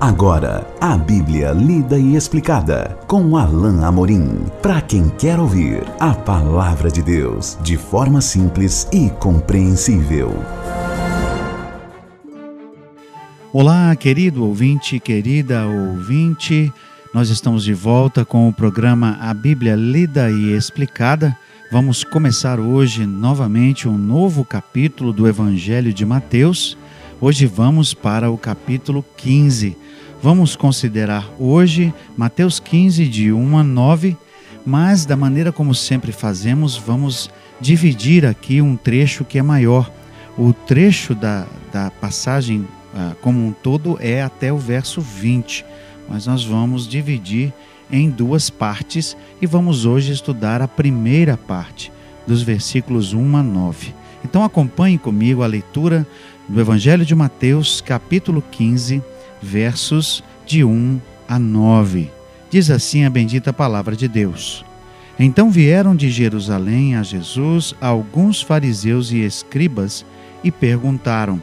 Agora, a Bíblia lida e explicada com Alain Amorim. Para quem quer ouvir a palavra de Deus de forma simples e compreensível. Olá, querido ouvinte, querida ouvinte. Nós estamos de volta com o programa A Bíblia Lida e Explicada. Vamos começar hoje novamente um novo capítulo do Evangelho de Mateus. Hoje vamos para o capítulo 15. Vamos considerar hoje Mateus 15, de 1 a 9, mas da maneira como sempre fazemos, vamos dividir aqui um trecho que é maior. O trecho da, da passagem ah, como um todo é até o verso 20, mas nós vamos dividir em duas partes e vamos hoje estudar a primeira parte, dos versículos 1 a 9. Então acompanhe comigo a leitura do Evangelho de Mateus, capítulo 15, versos de 1 a 9. Diz assim a bendita palavra de Deus. Então vieram de Jerusalém a Jesus alguns fariseus e escribas e perguntaram: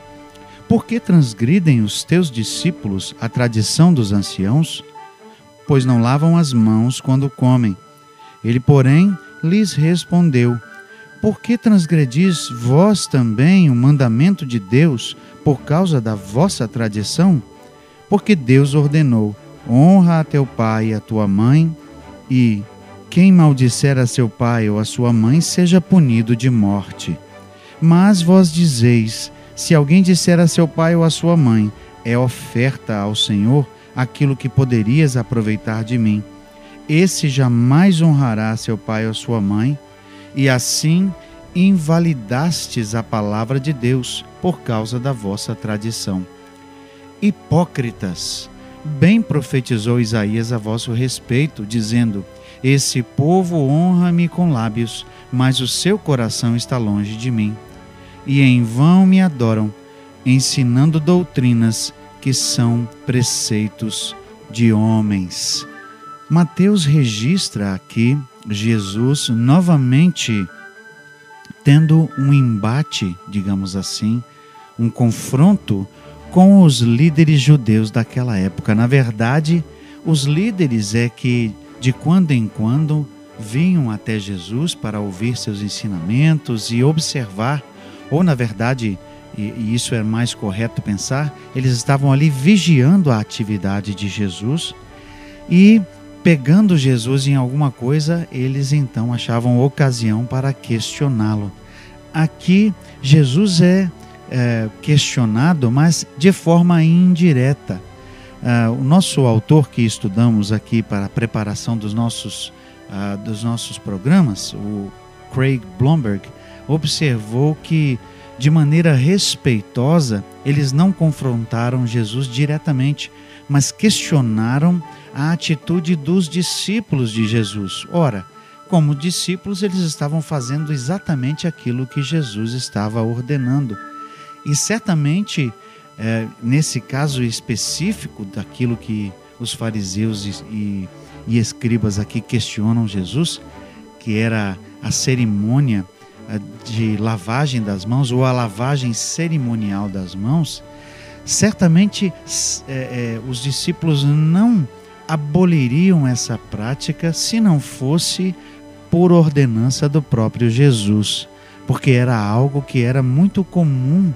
Por que transgridem os teus discípulos a tradição dos anciãos? Pois não lavam as mãos quando comem. Ele, porém, lhes respondeu: Por que transgredis vós também o mandamento de Deus por causa da vossa tradição? Porque Deus ordenou: honra a teu pai e a tua mãe, e quem maldisser a seu pai ou a sua mãe seja punido de morte. Mas vós dizeis: se alguém disser a seu pai ou a sua mãe, é oferta ao Senhor aquilo que poderias aproveitar de mim. Esse jamais honrará seu pai ou sua mãe, e assim invalidastes a palavra de Deus por causa da vossa tradição hipócritas. Bem profetizou Isaías a vosso respeito, dizendo: Esse povo honra-me com lábios, mas o seu coração está longe de mim. E em vão me adoram, ensinando doutrinas que são preceitos de homens. Mateus registra aqui Jesus novamente tendo um embate, digamos assim, um confronto com os líderes judeus daquela época. Na verdade, os líderes é que de quando em quando vinham até Jesus para ouvir seus ensinamentos e observar, ou na verdade, e, isso é mais correto pensar, eles estavam ali vigiando a atividade de Jesus e pegando Jesus em alguma coisa, eles então achavam ocasião para questioná-lo. Aqui, Jesus é é, questionado, mas de forma indireta. Uh, o nosso autor que estudamos aqui para a preparação dos nossos, uh, dos nossos programas, o Craig Blomberg, observou que, de maneira respeitosa, eles não confrontaram Jesus diretamente, mas questionaram a atitude dos discípulos de Jesus. Ora, como discípulos, eles estavam fazendo exatamente aquilo que Jesus estava ordenando. E certamente, é, nesse caso específico daquilo que os fariseus e, e, e escribas aqui questionam Jesus, que era a cerimônia é, de lavagem das mãos ou a lavagem cerimonial das mãos, certamente é, é, os discípulos não aboliriam essa prática se não fosse por ordenança do próprio Jesus, porque era algo que era muito comum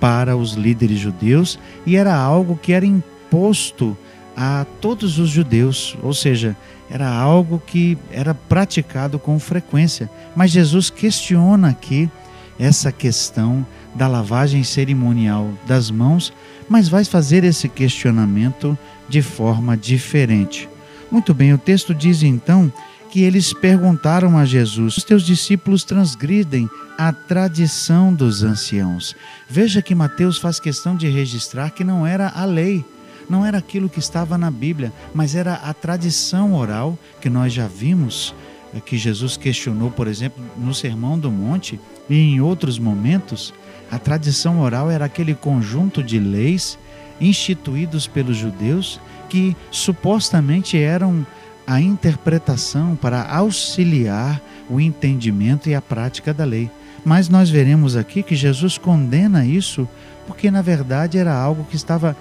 para os líderes judeus e era algo que era imposto a todos os judeus, ou seja, era algo que era praticado com frequência. Mas Jesus questiona aqui essa questão da lavagem cerimonial das mãos, mas vai fazer esse questionamento de forma diferente. Muito bem, o texto diz então que eles perguntaram a Jesus: Os teus discípulos transgridem a tradição dos anciãos. Veja que Mateus faz questão de registrar que não era a lei, não era aquilo que estava na Bíblia, mas era a tradição oral que nós já vimos, eh, que Jesus questionou, por exemplo, no Sermão do Monte e em outros momentos. A tradição oral era aquele conjunto de leis instituídos pelos judeus que supostamente eram a interpretação para auxiliar o entendimento e a prática da lei. Mas nós veremos aqui que Jesus condena isso porque, na verdade, era algo que estava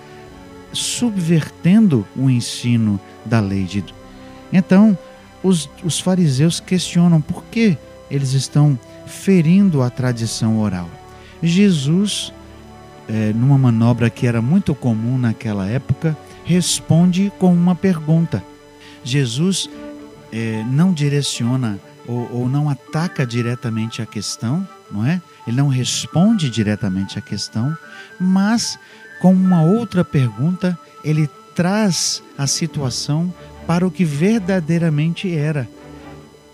subvertendo o ensino da lei de Deus. Então, os, os fariseus questionam por que eles estão ferindo a tradição oral. Jesus, é, numa manobra que era muito comum naquela época, responde com uma pergunta. Jesus é, não direciona ou, ou não ataca diretamente a questão, não é? Ele não responde diretamente à questão, mas com uma outra pergunta, ele traz a situação para o que verdadeiramente era.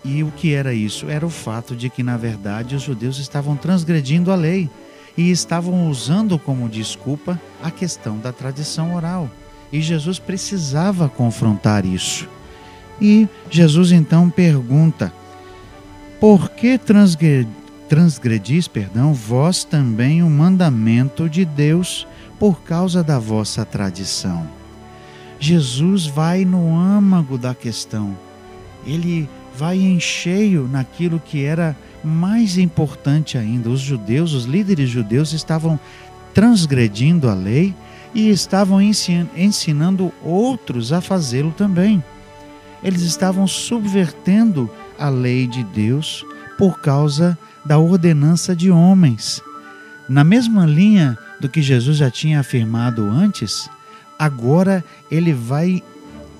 E o que era isso? Era o fato de que, na verdade, os judeus estavam transgredindo a lei e estavam usando como desculpa a questão da tradição oral. E Jesus precisava confrontar isso. E Jesus então pergunta: Por que transgredis, perdão, vós também o mandamento de Deus por causa da vossa tradição? Jesus vai no âmago da questão. Ele vai em cheio naquilo que era mais importante ainda. Os judeus, os líderes judeus estavam transgredindo a lei e estavam ensinando outros a fazê-lo também. Eles estavam subvertendo a lei de Deus por causa da ordenança de homens. Na mesma linha do que Jesus já tinha afirmado antes, agora ele vai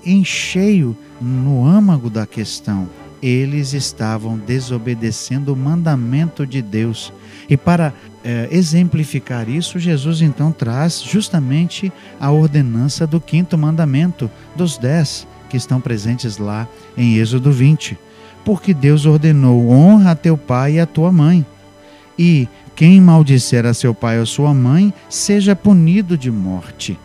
em cheio no âmago da questão. Eles estavam desobedecendo o mandamento de Deus. E para é, exemplificar isso, Jesus então traz justamente a ordenança do quinto mandamento, dos dez que estão presentes lá em Êxodo 20. Porque Deus ordenou: honra a teu pai e a tua mãe. E quem maldisser a seu pai ou sua mãe, seja punido de morte.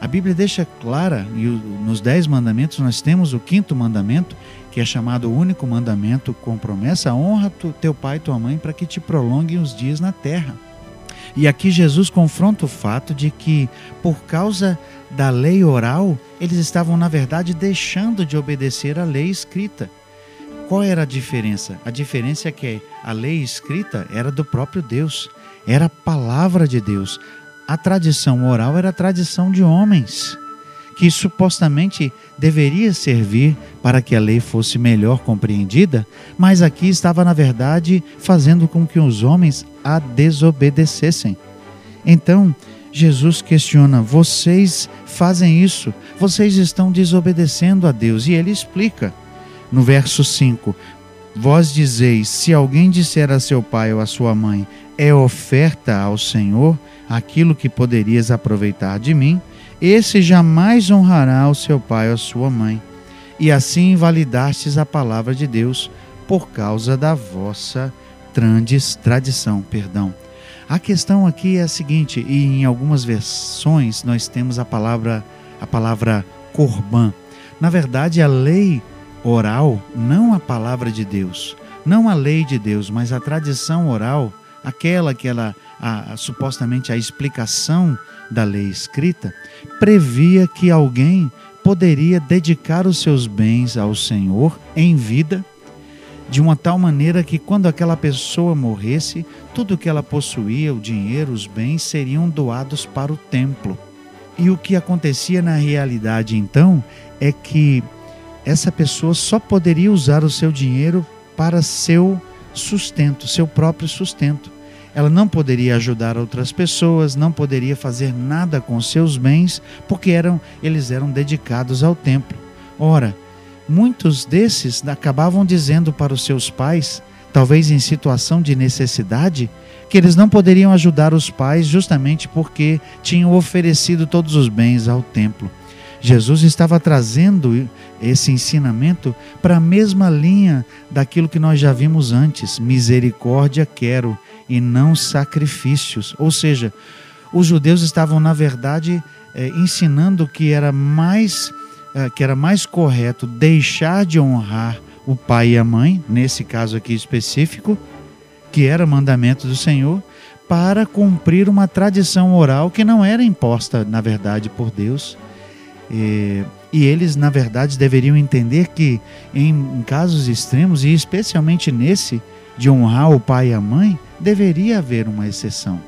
A Bíblia deixa clara, e nos Dez Mandamentos nós temos o quinto mandamento, que é chamado o único mandamento com promessa: honra teu pai e tua mãe para que te prolonguem os dias na terra. E aqui Jesus confronta o fato de que, por causa da lei oral, eles estavam, na verdade, deixando de obedecer à lei escrita. Qual era a diferença? A diferença é que a lei escrita era do próprio Deus, era a palavra de Deus. A tradição oral era a tradição de homens, que supostamente deveria servir para que a lei fosse melhor compreendida, mas aqui estava, na verdade, fazendo com que os homens a desobedecessem. Então, Jesus questiona: vocês fazem isso, vocês estão desobedecendo a Deus. E ele explica no verso 5: Vós dizeis: se alguém disser a seu pai ou a sua mãe, é oferta ao Senhor, aquilo que poderias aproveitar de mim, esse jamais honrará o seu pai ou a sua mãe. E assim invalidastes a palavra de Deus por causa da vossa tradição, perdão. A questão aqui é a seguinte, e em algumas versões nós temos a palavra a palavra corban. Na verdade, a lei oral, não a palavra de Deus, não a lei de Deus, mas a tradição oral, aquela que ela a, a, supostamente a explicação da lei escrita, previa que alguém poderia dedicar os seus bens ao Senhor em vida, de uma tal maneira que quando aquela pessoa morresse, tudo que ela possuía, o dinheiro, os bens, seriam doados para o templo. E o que acontecia na realidade então é que essa pessoa só poderia usar o seu dinheiro para seu sustento, seu próprio sustento. Ela não poderia ajudar outras pessoas, não poderia fazer nada com seus bens, porque eram eles eram dedicados ao templo. Ora, muitos desses acabavam dizendo para os seus pais, talvez em situação de necessidade, que eles não poderiam ajudar os pais justamente porque tinham oferecido todos os bens ao templo. Jesus estava trazendo esse ensinamento para a mesma linha daquilo que nós já vimos antes: misericórdia quero e não sacrifícios. Ou seja, os judeus estavam, na verdade, é, ensinando que era mais é, que era mais correto deixar de honrar o pai e a mãe, nesse caso aqui específico, que era mandamento do Senhor, para cumprir uma tradição oral que não era imposta, na verdade, por Deus. E, e eles, na verdade, deveriam entender que, em casos extremos, e especialmente nesse, de honrar o pai e a mãe, deveria haver uma exceção.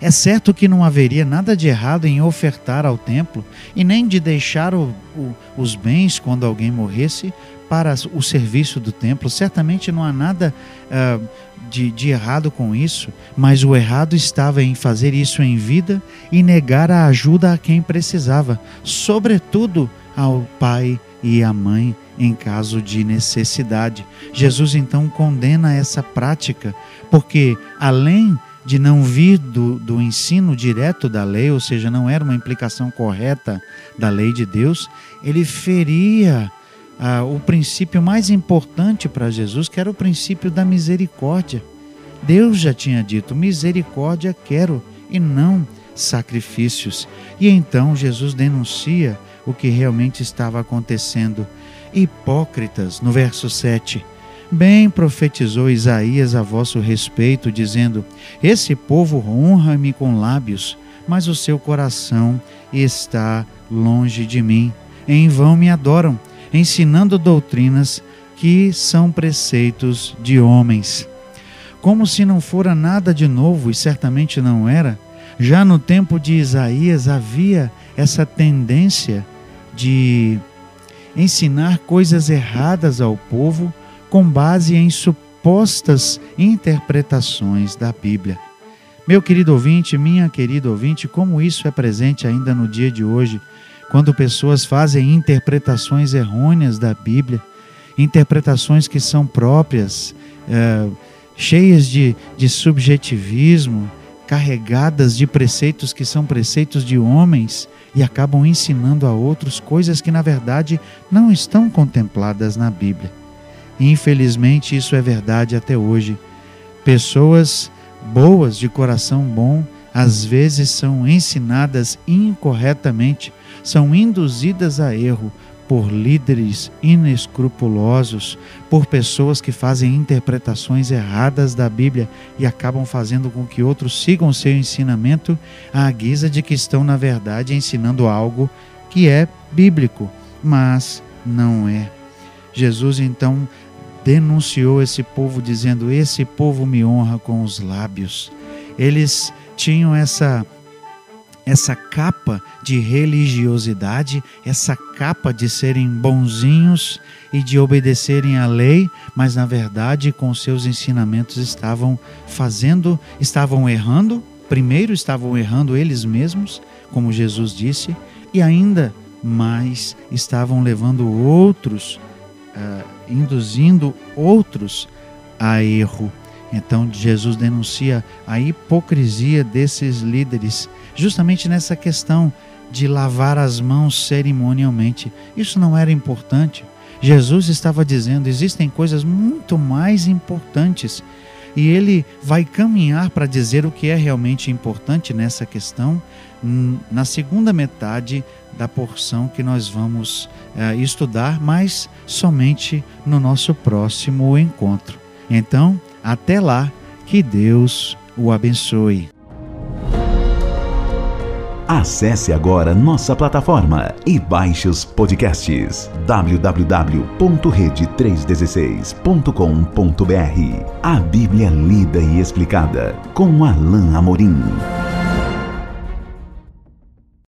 É certo que não haveria nada de errado em ofertar ao templo e nem de deixar o, o, os bens quando alguém morresse para o serviço do templo. Certamente não há nada uh, de, de errado com isso, mas o errado estava em fazer isso em vida e negar a ajuda a quem precisava, sobretudo ao pai e à mãe em caso de necessidade. Jesus então condena essa prática, porque além de não vir do, do ensino direto da lei, ou seja, não era uma implicação correta da lei de Deus, ele feria ah, o princípio mais importante para Jesus, que era o princípio da misericórdia. Deus já tinha dito: misericórdia quero e não sacrifícios. E então Jesus denuncia o que realmente estava acontecendo. Hipócritas, no verso 7. Bem profetizou Isaías a vosso respeito, dizendo: Esse povo honra-me com lábios, mas o seu coração está longe de mim. Em vão me adoram, ensinando doutrinas que são preceitos de homens. Como se não fora nada de novo, e certamente não era, já no tempo de Isaías havia essa tendência de ensinar coisas erradas ao povo com base em supostas interpretações da Bíblia. Meu querido ouvinte, minha querida ouvinte, como isso é presente ainda no dia de hoje, quando pessoas fazem interpretações errôneas da Bíblia, interpretações que são próprias, é, cheias de, de subjetivismo, carregadas de preceitos que são preceitos de homens e acabam ensinando a outros coisas que na verdade não estão contempladas na Bíblia. Infelizmente, isso é verdade até hoje. Pessoas boas, de coração bom, às vezes são ensinadas incorretamente, são induzidas a erro por líderes inescrupulosos, por pessoas que fazem interpretações erradas da Bíblia e acabam fazendo com que outros sigam seu ensinamento à guisa de que estão, na verdade, ensinando algo que é bíblico, mas não é. Jesus então denunciou esse povo, dizendo: Esse povo me honra com os lábios. Eles tinham essa essa capa de religiosidade, essa capa de serem bonzinhos e de obedecerem à lei, mas na verdade com seus ensinamentos estavam fazendo, estavam errando, primeiro estavam errando eles mesmos, como Jesus disse, e ainda mais estavam levando outros uh, induzindo outros a erro. Então Jesus denuncia a hipocrisia desses líderes, justamente nessa questão de lavar as mãos cerimonialmente. Isso não era importante. Jesus estava dizendo: existem coisas muito mais importantes. E ele vai caminhar para dizer o que é realmente importante nessa questão na segunda metade da porção que nós vamos é, estudar, mas somente no nosso próximo encontro. Então, até lá, que Deus o abençoe. Acesse agora nossa plataforma e baixe os podcasts www.rede316.com.br. A Bíblia lida e explicada com Alain Amorim.